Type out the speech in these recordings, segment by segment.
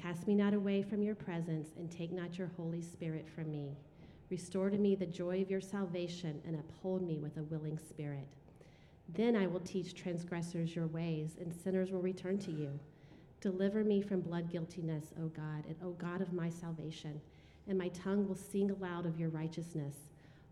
Cast me not away from your presence, and take not your Holy Spirit from me. Restore to me the joy of your salvation, and uphold me with a willing spirit. Then I will teach transgressors your ways, and sinners will return to you. Deliver me from blood guiltiness, O God, and O God of my salvation, and my tongue will sing aloud of your righteousness.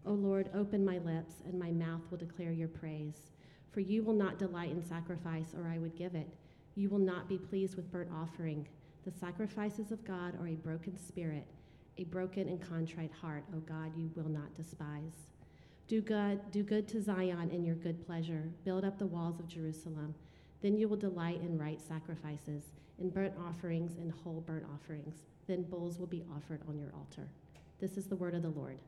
O Lord, open my lips, and my mouth will declare your praise. For you will not delight in sacrifice, or I would give it. You will not be pleased with burnt offering. The sacrifices of God are a broken spirit, a broken and contrite heart, O God, you will not despise. Do good, do good to Zion in your good pleasure. Build up the walls of Jerusalem. Then you will delight in right sacrifices, in burnt offerings and whole burnt offerings. Then bulls will be offered on your altar. This is the word of the Lord.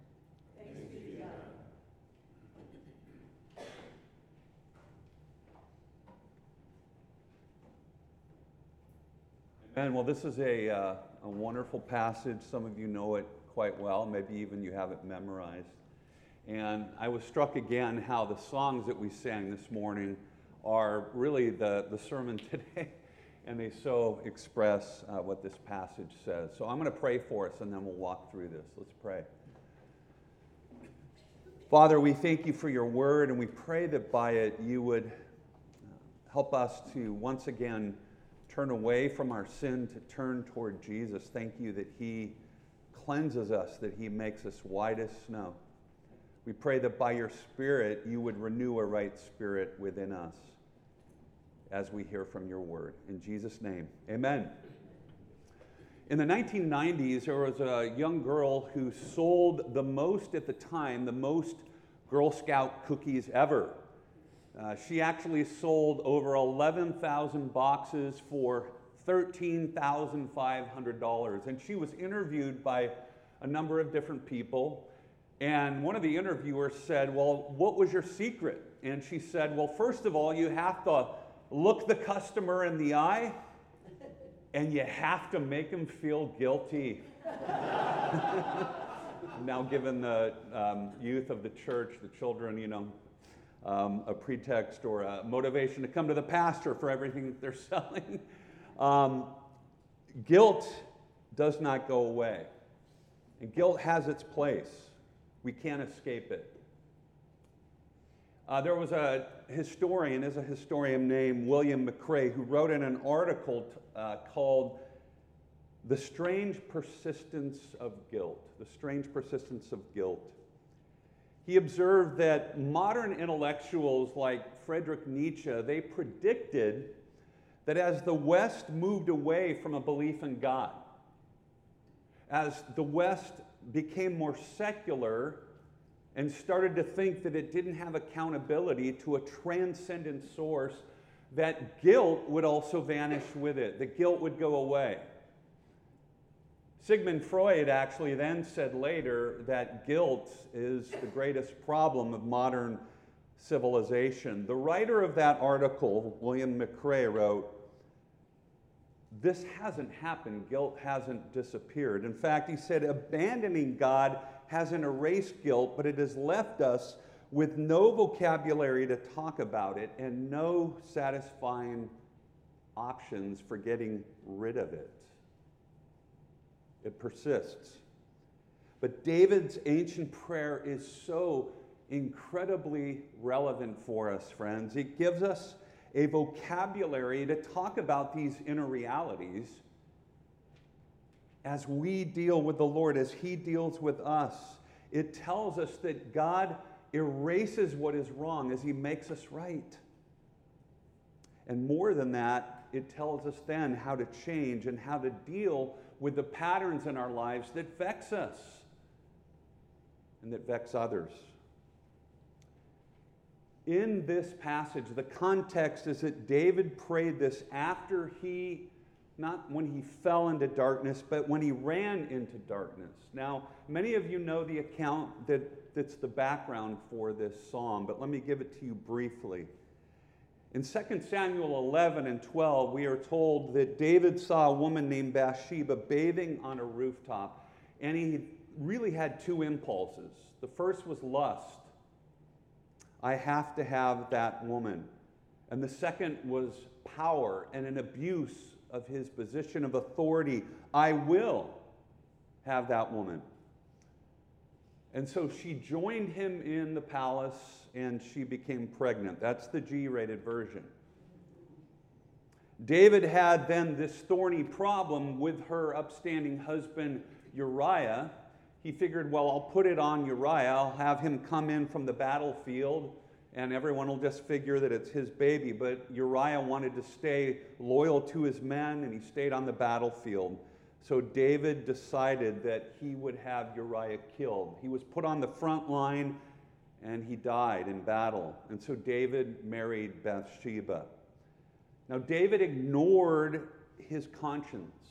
And well, this is a, uh, a wonderful passage. Some of you know it quite well. Maybe even you have it memorized. And I was struck again how the songs that we sang this morning are really the, the sermon today. and they so express uh, what this passage says. So I'm going to pray for us and then we'll walk through this. Let's pray. Father, we thank you for your word and we pray that by it you would uh, help us to once again turn away from our sin to turn toward Jesus. Thank you that He cleanses us, that He makes us white as snow. We pray that by your Spirit, you would renew a right spirit within us as we hear from your word. In Jesus' name, amen. In the 1990s, there was a young girl who sold the most at the time, the most Girl Scout cookies ever. Uh, she actually sold over 11,000 boxes for $13,500. And she was interviewed by a number of different people. And one of the interviewers said, Well, what was your secret? And she said, Well, first of all, you have to look the customer in the eye and you have to make them feel guilty. now, given the um, youth of the church, the children, you know, um, a pretext or a motivation to come to the pastor for everything that they're selling. Um, guilt does not go away, and guilt has its place. We can't escape it. Uh, there was a historian, is a historian named William McClay, who wrote in an article t- uh, called The Strange Persistence of Guilt. The Strange Persistence of Guilt. He observed that modern intellectuals like Friedrich Nietzsche, they predicted that as the West moved away from a belief in God, as the West became more secular and started to think that it didn't have accountability to a transcendent source, that guilt would also vanish with it. that guilt would go away. Sigmund Freud actually then said later that guilt is the greatest problem of modern civilization. The writer of that article, William McClay, wrote, This hasn't happened. Guilt hasn't disappeared. In fact, he said, abandoning God hasn't erased guilt, but it has left us with no vocabulary to talk about it and no satisfying options for getting rid of it it persists. But David's ancient prayer is so incredibly relevant for us, friends. It gives us a vocabulary to talk about these inner realities as we deal with the Lord, as He deals with us. It tells us that God erases what is wrong as he makes us right. And more than that, it tells us then how to change and how to deal with the patterns in our lives that vex us and that vex others. In this passage, the context is that David prayed this after he, not when he fell into darkness, but when he ran into darkness. Now, many of you know the account that, that's the background for this psalm, but let me give it to you briefly. In 2 Samuel 11 and 12, we are told that David saw a woman named Bathsheba bathing on a rooftop, and he really had two impulses. The first was lust. I have to have that woman. And the second was power and an abuse of his position of authority. I will have that woman. And so she joined him in the palace and she became pregnant. That's the G rated version. David had then this thorny problem with her upstanding husband Uriah. He figured, well, I'll put it on Uriah. I'll have him come in from the battlefield, and everyone will just figure that it's his baby. But Uriah wanted to stay loyal to his men, and he stayed on the battlefield. So David decided that he would have Uriah killed. He was put on the front line and he died in battle. And so David married Bathsheba. Now, David ignored his conscience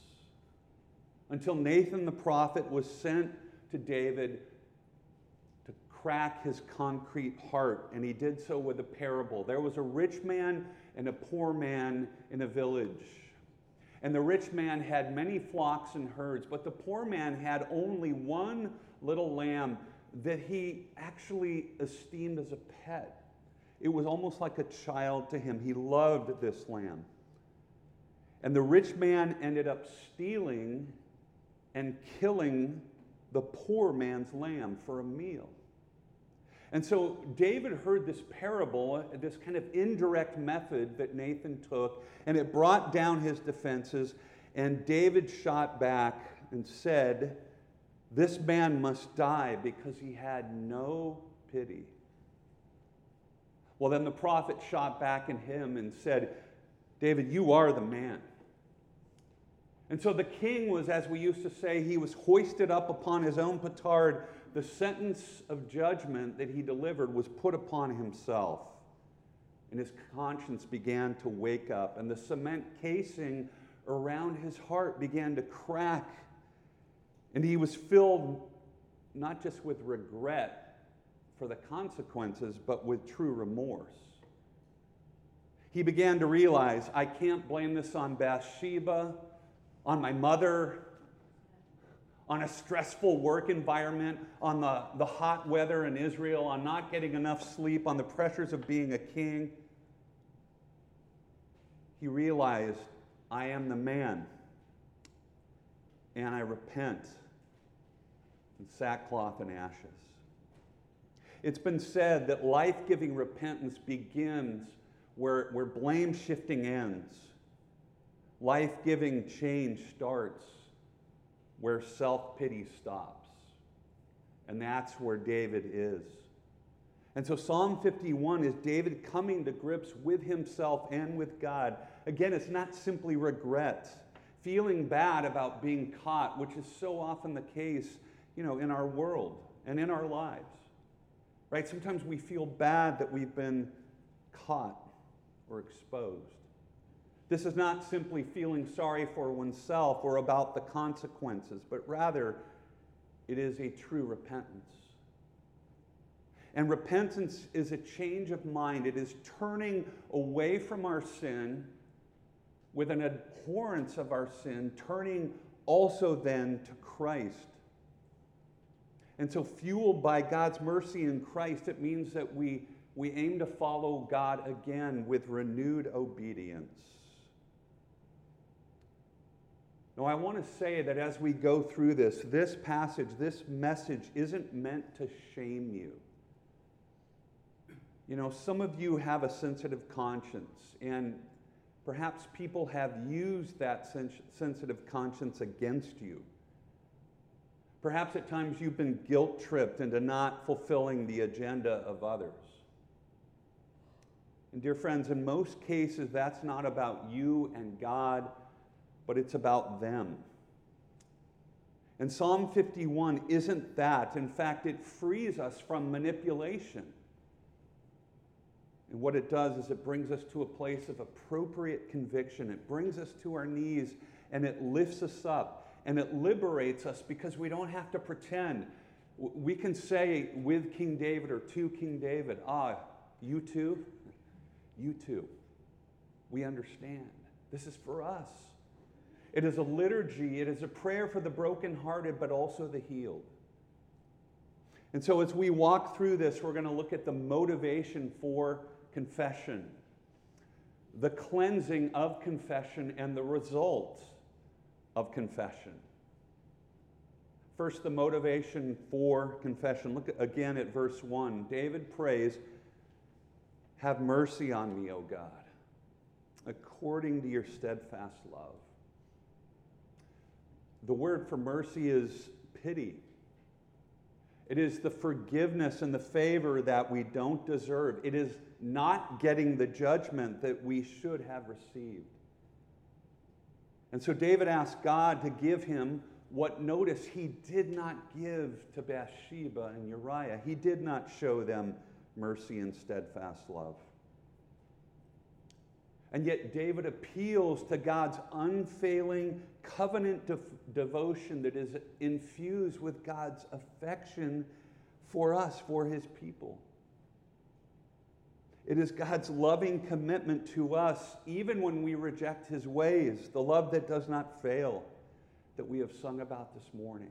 until Nathan the prophet was sent to David to crack his concrete heart, and he did so with a parable. There was a rich man and a poor man in a village. And the rich man had many flocks and herds, but the poor man had only one little lamb that he actually esteemed as a pet. It was almost like a child to him. He loved this lamb. And the rich man ended up stealing and killing the poor man's lamb for a meal. And so David heard this parable, this kind of indirect method that Nathan took, and it brought down his defenses. And David shot back and said, this man must die because he had no pity. Well, then the prophet shot back at him and said, David, you are the man. And so the king was, as we used to say, he was hoisted up upon his own petard. The sentence of judgment that he delivered was put upon himself. And his conscience began to wake up, and the cement casing around his heart began to crack and he was filled not just with regret for the consequences, but with true remorse. He began to realize I can't blame this on Bathsheba, on my mother, on a stressful work environment, on the, the hot weather in Israel, on not getting enough sleep, on the pressures of being a king. He realized I am the man and I repent sackcloth and ashes. It's been said that life giving repentance begins where, where blame shifting ends. Life giving change starts where self pity stops. And that's where David is. And so Psalm 51 is David coming to grips with himself and with God. Again, it's not simply regret feeling bad about being caught, which is so often the case, you know, in our world and in our lives. Right? Sometimes we feel bad that we've been caught or exposed. This is not simply feeling sorry for oneself or about the consequences, but rather it is a true repentance. And repentance is a change of mind. It is turning away from our sin with an abhorrence of our sin, turning also then to Christ. And so, fueled by God's mercy in Christ, it means that we, we aim to follow God again with renewed obedience. Now, I want to say that as we go through this, this passage, this message isn't meant to shame you. You know, some of you have a sensitive conscience, and Perhaps people have used that sens- sensitive conscience against you. Perhaps at times you've been guilt tripped into not fulfilling the agenda of others. And, dear friends, in most cases, that's not about you and God, but it's about them. And Psalm 51 isn't that. In fact, it frees us from manipulation. And what it does is it brings us to a place of appropriate conviction. It brings us to our knees and it lifts us up and it liberates us because we don't have to pretend. We can say with King David or to King David, ah, you too, you too. We understand. This is for us. It is a liturgy, it is a prayer for the brokenhearted, but also the healed. And so, as we walk through this, we're going to look at the motivation for confession, the cleansing of confession, and the results of confession. First, the motivation for confession. Look again at verse 1. David prays, Have mercy on me, O God, according to your steadfast love. The word for mercy is pity. It is the forgiveness and the favor that we don't deserve. It is not getting the judgment that we should have received. And so David asked God to give him what notice he did not give to Bathsheba and Uriah. He did not show them mercy and steadfast love. And yet, David appeals to God's unfailing covenant de- devotion that is infused with God's affection for us, for his people. It is God's loving commitment to us, even when we reject his ways, the love that does not fail, that we have sung about this morning.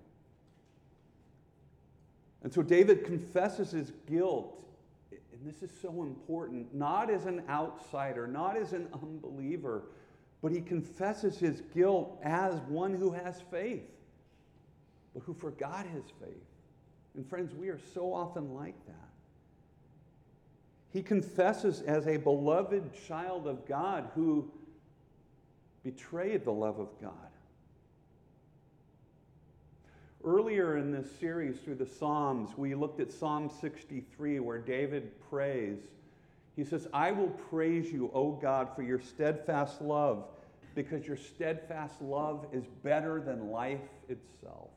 And so David confesses his guilt, and this is so important, not as an outsider, not as an unbeliever, but he confesses his guilt as one who has faith, but who forgot his faith. And friends, we are so often like that. He confesses as a beloved child of God who betrayed the love of God. Earlier in this series through the Psalms, we looked at Psalm 63 where David prays. He says, I will praise you, O God, for your steadfast love, because your steadfast love is better than life itself.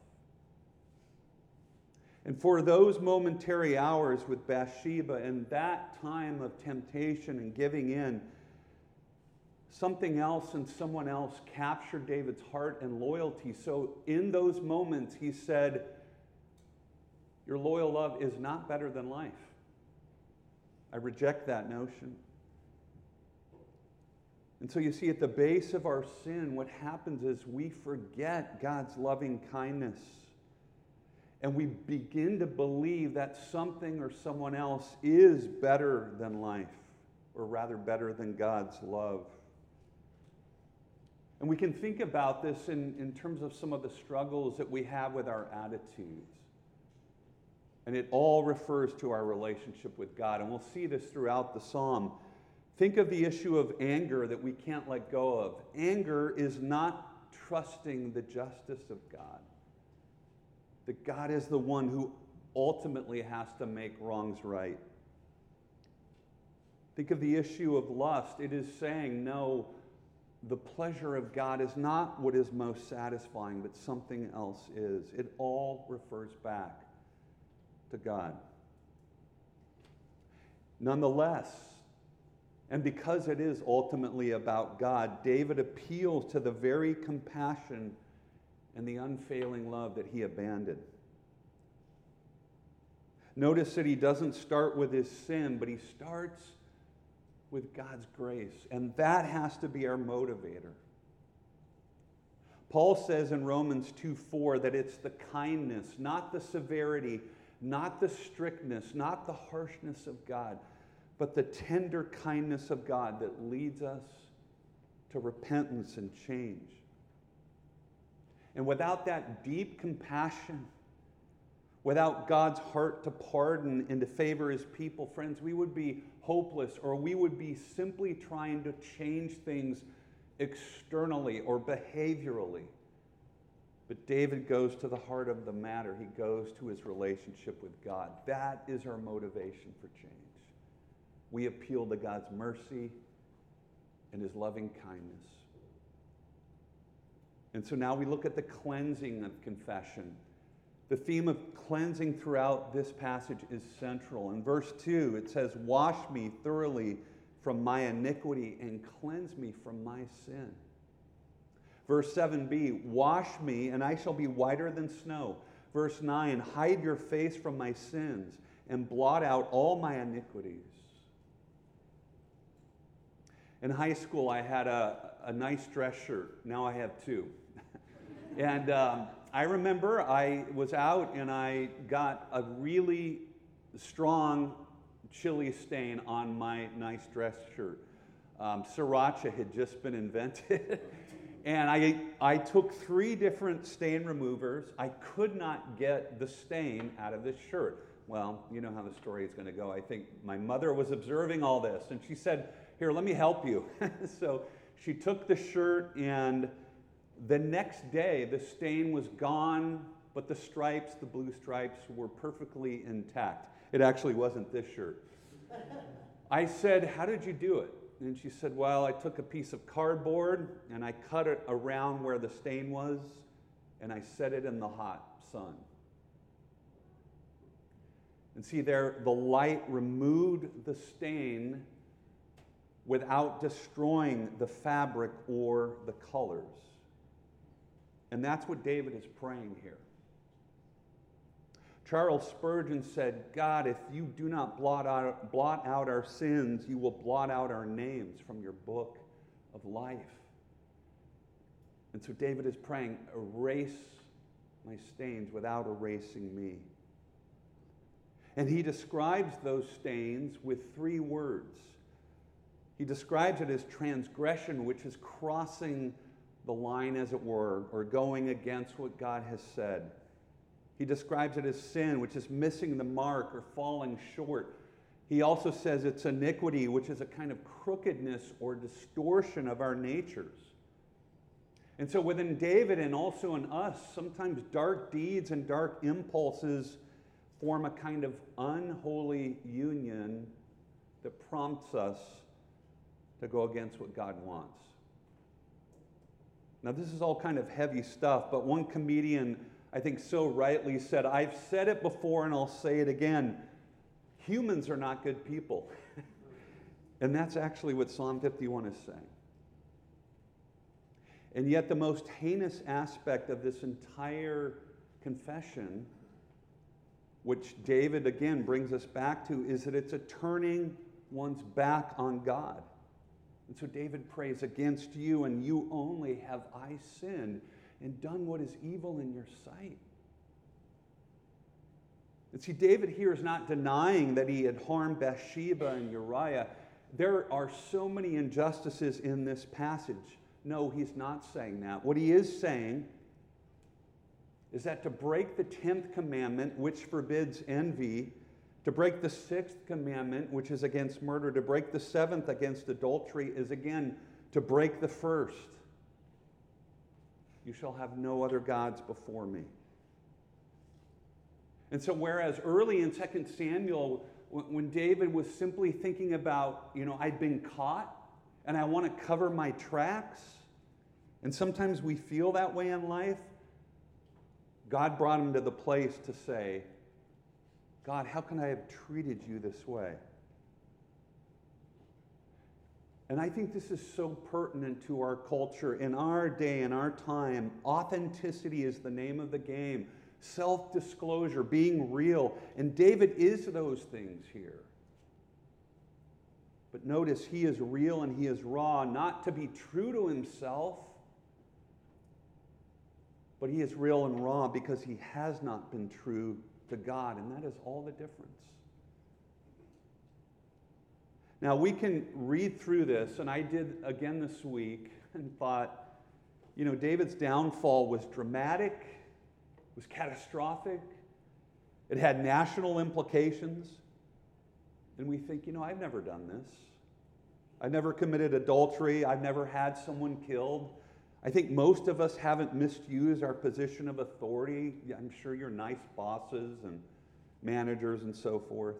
And for those momentary hours with Bathsheba and that time of temptation and giving in, something else and someone else captured David's heart and loyalty. So in those moments, he said, Your loyal love is not better than life. I reject that notion. And so you see, at the base of our sin, what happens is we forget God's loving kindness and we begin to believe that something or someone else is better than life, or rather, better than God's love. And we can think about this in, in terms of some of the struggles that we have with our attitudes. And it all refers to our relationship with God. And we'll see this throughout the psalm. Think of the issue of anger that we can't let go of. Anger is not trusting the justice of God that God is the one who ultimately has to make wrongs right. Think of the issue of lust. It is saying, no, the pleasure of God is not what is most satisfying, but something else is. It all refers back to God. Nonetheless, and because it is ultimately about God, David appeals to the very compassion and the unfailing love that he abandoned. Notice that he doesn't start with his sin, but he starts with God's grace. And that has to be our motivator. Paul says in Romans 2 4 that it's the kindness, not the severity, not the strictness, not the harshness of God, but the tender kindness of God that leads us to repentance and change. And without that deep compassion, without God's heart to pardon and to favor his people, friends, we would be hopeless or we would be simply trying to change things externally or behaviorally. But David goes to the heart of the matter. He goes to his relationship with God. That is our motivation for change. We appeal to God's mercy and his loving kindness. And so now we look at the cleansing of confession. The theme of cleansing throughout this passage is central. In verse 2, it says, Wash me thoroughly from my iniquity and cleanse me from my sin. Verse 7b, Wash me and I shall be whiter than snow. Verse 9, Hide your face from my sins and blot out all my iniquities. In high school, I had a, a nice dress shirt. Now I have two. And um, I remember I was out and I got a really strong chili stain on my nice dress shirt. Um, sriracha had just been invented. and I, I took three different stain removers. I could not get the stain out of this shirt. Well, you know how the story is going to go. I think my mother was observing all this and she said, Here, let me help you. so she took the shirt and the next day, the stain was gone, but the stripes, the blue stripes, were perfectly intact. It actually wasn't this shirt. I said, How did you do it? And she said, Well, I took a piece of cardboard and I cut it around where the stain was and I set it in the hot sun. And see, there, the light removed the stain without destroying the fabric or the colors. And that's what David is praying here. Charles Spurgeon said, God, if you do not blot out, blot out our sins, you will blot out our names from your book of life. And so David is praying, erase my stains without erasing me. And he describes those stains with three words. He describes it as transgression, which is crossing the line, as it were, or going against what God has said. He describes it as sin, which is missing the mark or falling short. He also says it's iniquity, which is a kind of crookedness or distortion of our natures. And so within David and also in us, sometimes dark deeds and dark impulses form a kind of unholy union that prompts us to go against what God wants. Now, this is all kind of heavy stuff, but one comedian, I think, so rightly said, I've said it before and I'll say it again. Humans are not good people. and that's actually what Psalm 51 is saying. And yet, the most heinous aspect of this entire confession, which David again brings us back to, is that it's a turning one's back on God. And so David prays, Against you and you only have I sinned and done what is evil in your sight. And see, David here is not denying that he had harmed Bathsheba and Uriah. There are so many injustices in this passage. No, he's not saying that. What he is saying is that to break the 10th commandment, which forbids envy, to break the sixth commandment, which is against murder, to break the seventh against adultery, is again to break the first. You shall have no other gods before me. And so, whereas early in 2 Samuel, when David was simply thinking about, you know, I'd been caught and I want to cover my tracks, and sometimes we feel that way in life, God brought him to the place to say, God, how can I have treated you this way? And I think this is so pertinent to our culture. In our day, in our time, authenticity is the name of the game, self disclosure, being real. And David is those things here. But notice he is real and he is raw, not to be true to himself, but he is real and raw because he has not been true to God, and that is all the difference. Now, we can read through this, and I did again this week and thought, you know, David's downfall was dramatic, was catastrophic, it had national implications. And we think, you know, I've never done this. I've never committed adultery. I've never had someone killed. I think most of us haven't misused our position of authority. I'm sure you're nice bosses and managers and so forth.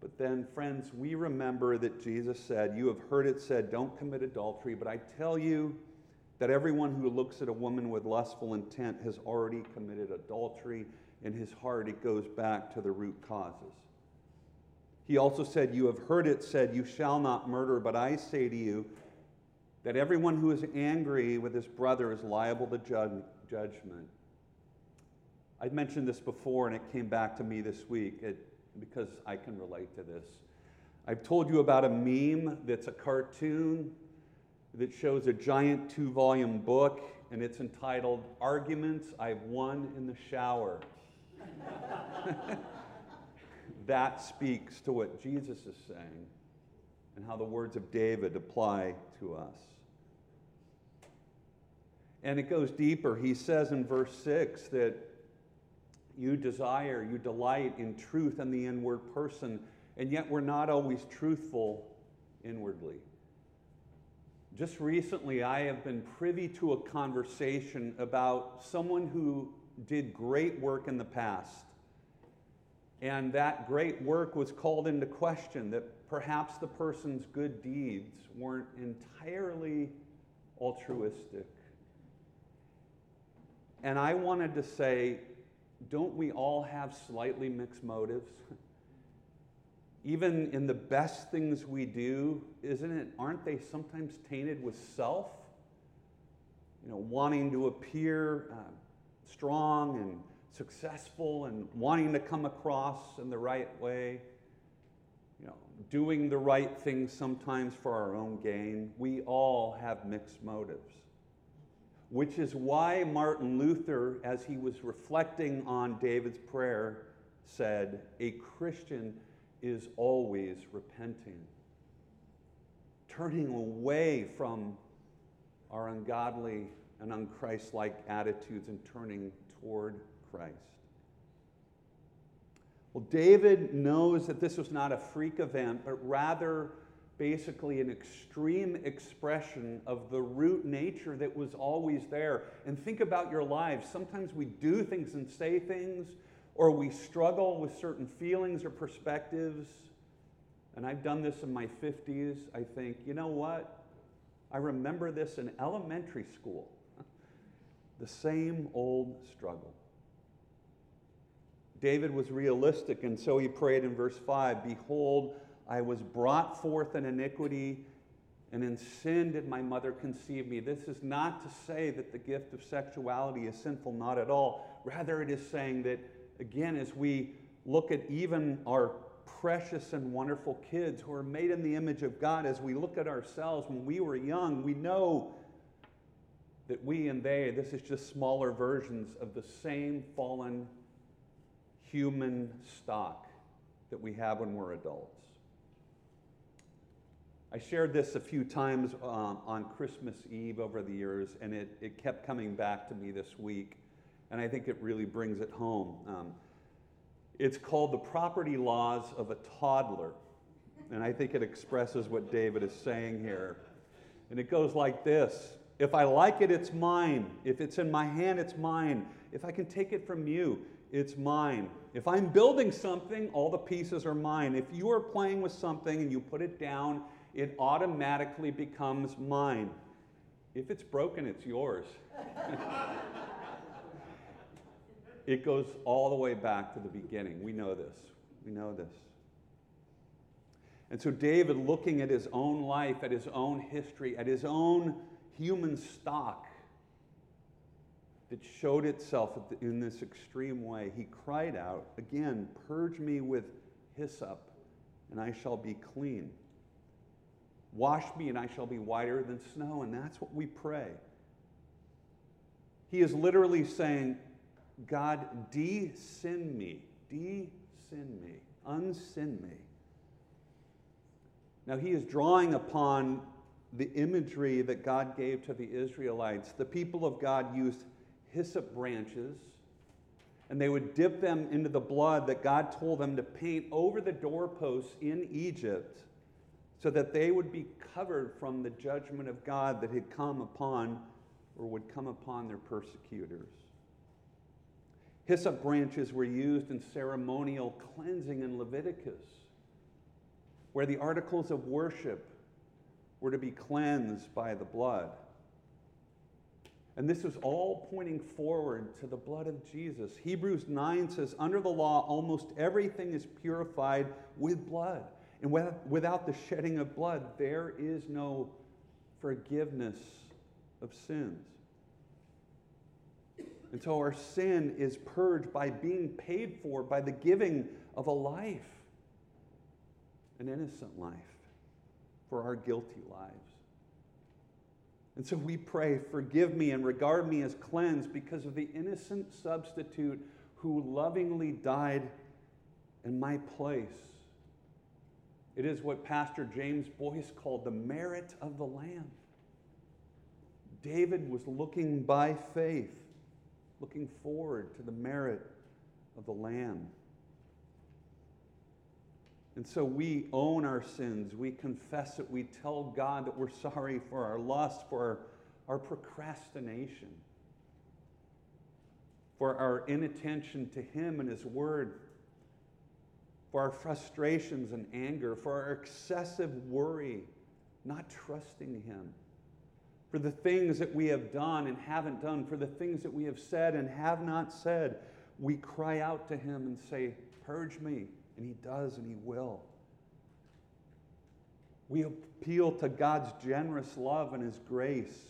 But then, friends, we remember that Jesus said, You have heard it said, don't commit adultery, but I tell you that everyone who looks at a woman with lustful intent has already committed adultery. In his heart, it goes back to the root causes. He also said, You have heard it said, You shall not murder, but I say to you that everyone who is angry with his brother is liable to judgment. I've mentioned this before, and it came back to me this week it, because I can relate to this. I've told you about a meme that's a cartoon that shows a giant two volume book, and it's entitled Arguments I've Won in the Shower. that speaks to what Jesus is saying and how the words of David apply to us. And it goes deeper. He says in verse 6 that you desire, you delight in truth and the inward person, and yet we're not always truthful inwardly. Just recently, I have been privy to a conversation about someone who did great work in the past. And that great work was called into question, that perhaps the person's good deeds weren't entirely altruistic. And I wanted to say, don't we all have slightly mixed motives? Even in the best things we do, isn't it, aren't they sometimes tainted with self? You know, wanting to appear uh, strong and successful and wanting to come across in the right way. You know, doing the right thing sometimes for our own gain. We all have mixed motives which is why Martin Luther, as he was reflecting on David's prayer, said, A Christian is always repenting, turning away from our ungodly and unchristlike attitudes and turning toward Christ. Well, David knows that this was not a freak event, but rather basically an extreme expression of the root nature that was always there. And think about your lives. Sometimes we do things and say things, or we struggle with certain feelings or perspectives. And I've done this in my 50s. I think, you know what? I remember this in elementary school. the same old struggle. David was realistic, and so he prayed in verse 5 Behold, I was brought forth in iniquity, and in sin did my mother conceive me. This is not to say that the gift of sexuality is sinful, not at all. Rather, it is saying that, again, as we look at even our precious and wonderful kids who are made in the image of God, as we look at ourselves when we were young, we know that we and they, this is just smaller versions of the same fallen human stock that we have when we're adults. I shared this a few times um, on Christmas Eve over the years, and it, it kept coming back to me this week, and I think it really brings it home. Um, it's called The Property Laws of a Toddler, and I think it expresses what David is saying here. And it goes like this If I like it, it's mine. If it's in my hand, it's mine. If I can take it from you, it's mine. If I'm building something, all the pieces are mine. If you are playing with something and you put it down, it automatically becomes mine. If it's broken, it's yours. it goes all the way back to the beginning. We know this. We know this. And so, David, looking at his own life, at his own history, at his own human stock that showed itself in this extreme way, he cried out, Again, purge me with hyssop, and I shall be clean. Wash me and I shall be whiter than snow. And that's what we pray. He is literally saying, God, de-sin me, de-sin me, unsin me. Now, he is drawing upon the imagery that God gave to the Israelites. The people of God used hyssop branches, and they would dip them into the blood that God told them to paint over the doorposts in Egypt so that they would be covered from the judgment of God that had come upon or would come upon their persecutors. Hyssop branches were used in ceremonial cleansing in Leviticus, where the articles of worship were to be cleansed by the blood. And this is all pointing forward to the blood of Jesus. Hebrews 9 says, Under the law, almost everything is purified with blood. And without the shedding of blood, there is no forgiveness of sins. And so our sin is purged by being paid for by the giving of a life, an innocent life, for our guilty lives. And so we pray, forgive me and regard me as cleansed because of the innocent substitute who lovingly died in my place. It is what Pastor James Boice called the merit of the Lamb. David was looking by faith, looking forward to the merit of the Lamb. And so we own our sins. We confess it. We tell God that we're sorry for our lust, for our, our procrastination, for our inattention to Him and His Word, for our frustrations and anger, for our excessive worry, not trusting Him, for the things that we have done and haven't done, for the things that we have said and have not said. We cry out to Him and say, Purge me and He does, and He will. We appeal to God's generous love and His grace,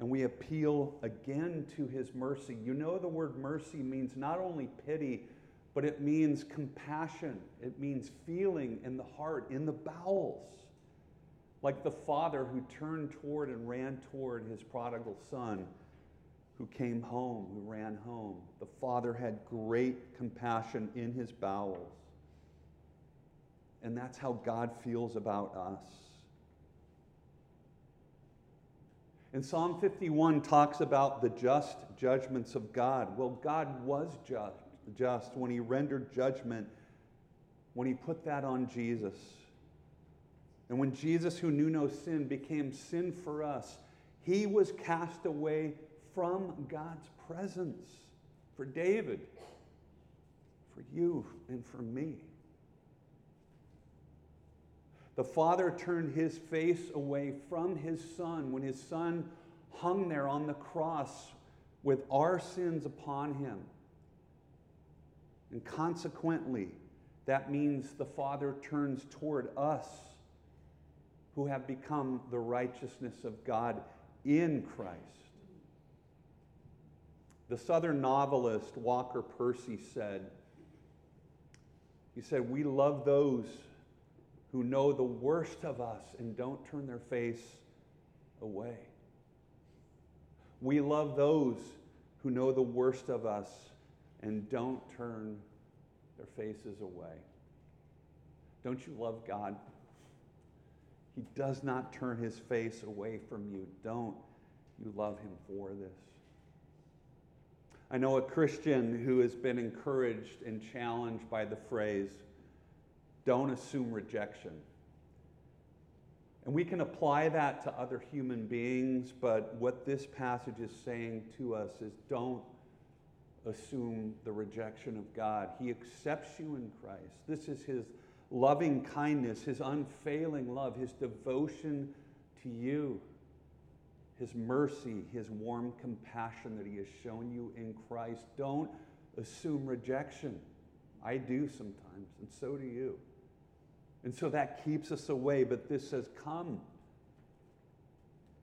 and we appeal again to His mercy. You know, the word mercy means not only pity, but it means compassion, it means feeling in the heart, in the bowels. Like the father who turned toward and ran toward his prodigal son who came home, who ran home. The Father had great compassion in his bowels. And that's how God feels about us. And Psalm 51 talks about the just judgments of God. Well, God was just, just when he rendered judgment, when he put that on Jesus. And when Jesus, who knew no sin, became sin for us, he was cast away from God's presence for David, for you, and for me. The father turned his face away from his son when his son hung there on the cross with our sins upon him. And consequently, that means the Father turns toward us who have become the righteousness of God in Christ. The Southern novelist Walker Percy said, he said, We love those who know the worst of us and don't turn their face away. We love those who know the worst of us and don't turn their faces away. Don't you love God? He does not turn his face away from you. Don't you love him for this? I know a Christian who has been encouraged and challenged by the phrase, don't assume rejection. And we can apply that to other human beings, but what this passage is saying to us is don't assume the rejection of God. He accepts you in Christ. This is His loving kindness, His unfailing love, His devotion to you his mercy, his warm compassion that he has shown you in Christ. Don't assume rejection. I do sometimes, and so do you. And so that keeps us away, but this says, Come,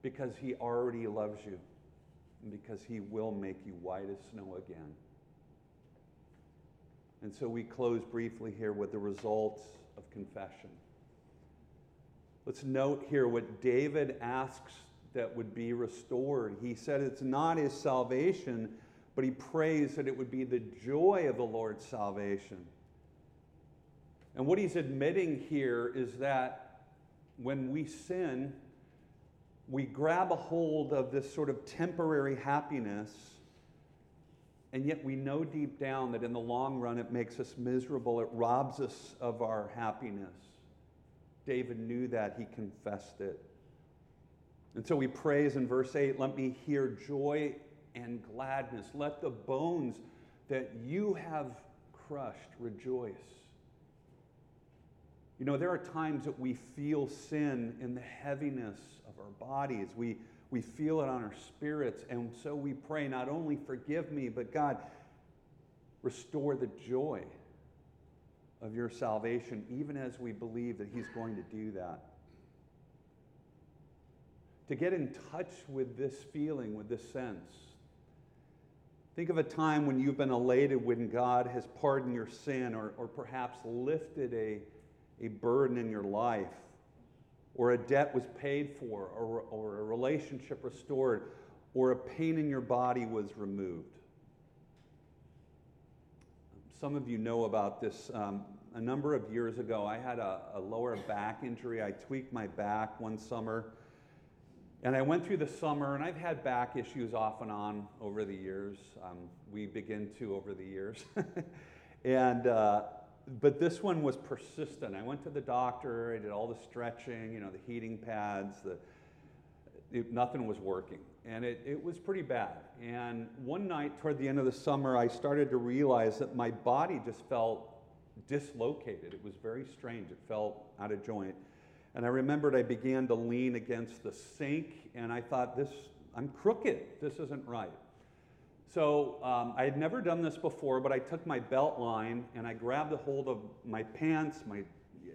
because he already loves you, because he will make you white as snow again. And so we close briefly here with the results of confession. Let's note here what David asks that would be restored. He said it's not his salvation, but he prays that it would be the joy of the Lord's salvation. And what he's admitting here is that when we sin, we grab a hold of this sort of temporary happiness, and yet we know deep down that in the long run it makes us miserable. It robs us of our happiness. David knew that, he confessed it. And so he prays in verse 8 Let me hear joy and gladness. Let the bones that you have crushed rejoice. You know, there are times that we feel sin in the heaviness of our bodies. We, we feel it on our spirits. And so we pray, not only forgive me, but God, restore the joy of your salvation, even as we believe that He's going to do that. To get in touch with this feeling, with this sense. Think of a time when you've been elated when God has pardoned your sin or, or perhaps lifted a, a burden in your life, or a debt was paid for, or, or a relationship restored, or a pain in your body was removed. Some of you know about this. Um, a number of years ago, I had a, a lower back injury. I tweaked my back one summer. And I went through the summer, and I've had back issues off and on over the years. Um, we begin to over the years. and, uh, but this one was persistent. I went to the doctor, I did all the stretching, you know, the heating pads, the, it, nothing was working. And it, it was pretty bad. And one night toward the end of the summer, I started to realize that my body just felt dislocated. It was very strange. It felt out of joint. And I remembered I began to lean against the sink, and I thought, this, I'm crooked. This isn't right. So um, I had never done this before, but I took my belt line and I grabbed a hold of my pants my,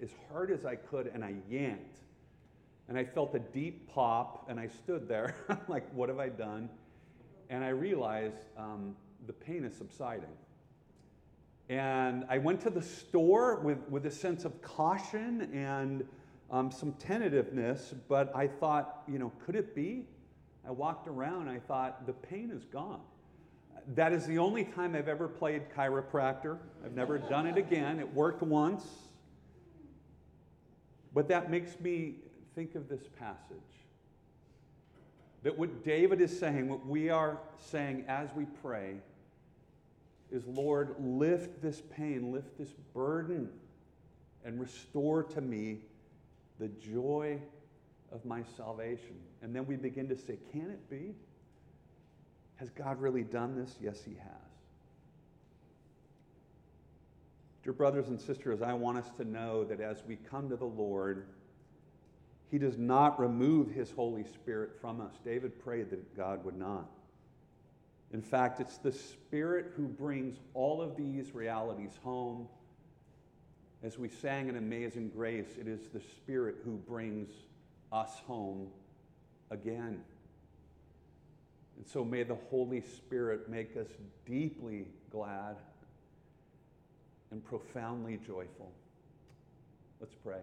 as hard as I could, and I yanked. And I felt a deep pop, and I stood there, like, what have I done? And I realized um, the pain is subsiding. And I went to the store with, with a sense of caution and um, some tentativeness, but I thought, you know, could it be? I walked around, I thought, the pain is gone. That is the only time I've ever played chiropractor. I've never done it again. It worked once. But that makes me think of this passage. That what David is saying, what we are saying as we pray, is Lord, lift this pain, lift this burden, and restore to me the joy of my salvation. And then we begin to say, Can it be? Has God really done this? Yes, He has. Dear brothers and sisters, I want us to know that as we come to the Lord, He does not remove His Holy Spirit from us. David prayed that God would not. In fact, it's the Spirit who brings all of these realities home. As we sang in Amazing Grace, it is the Spirit who brings us home again. And so may the Holy Spirit make us deeply glad and profoundly joyful. Let's pray.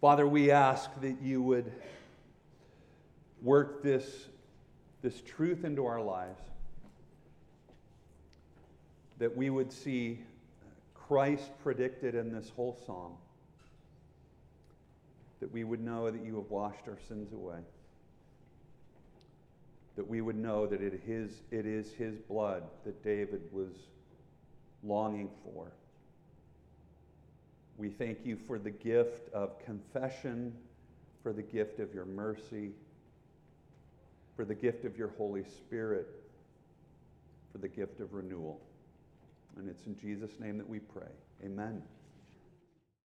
Father, we ask that you would work this, this truth into our lives, that we would see Christ predicted in this whole psalm that we would know that you have washed our sins away. That we would know that it is, it is his blood that David was longing for. We thank you for the gift of confession, for the gift of your mercy, for the gift of your Holy Spirit, for the gift of renewal. And it's in Jesus' name that we pray. Amen.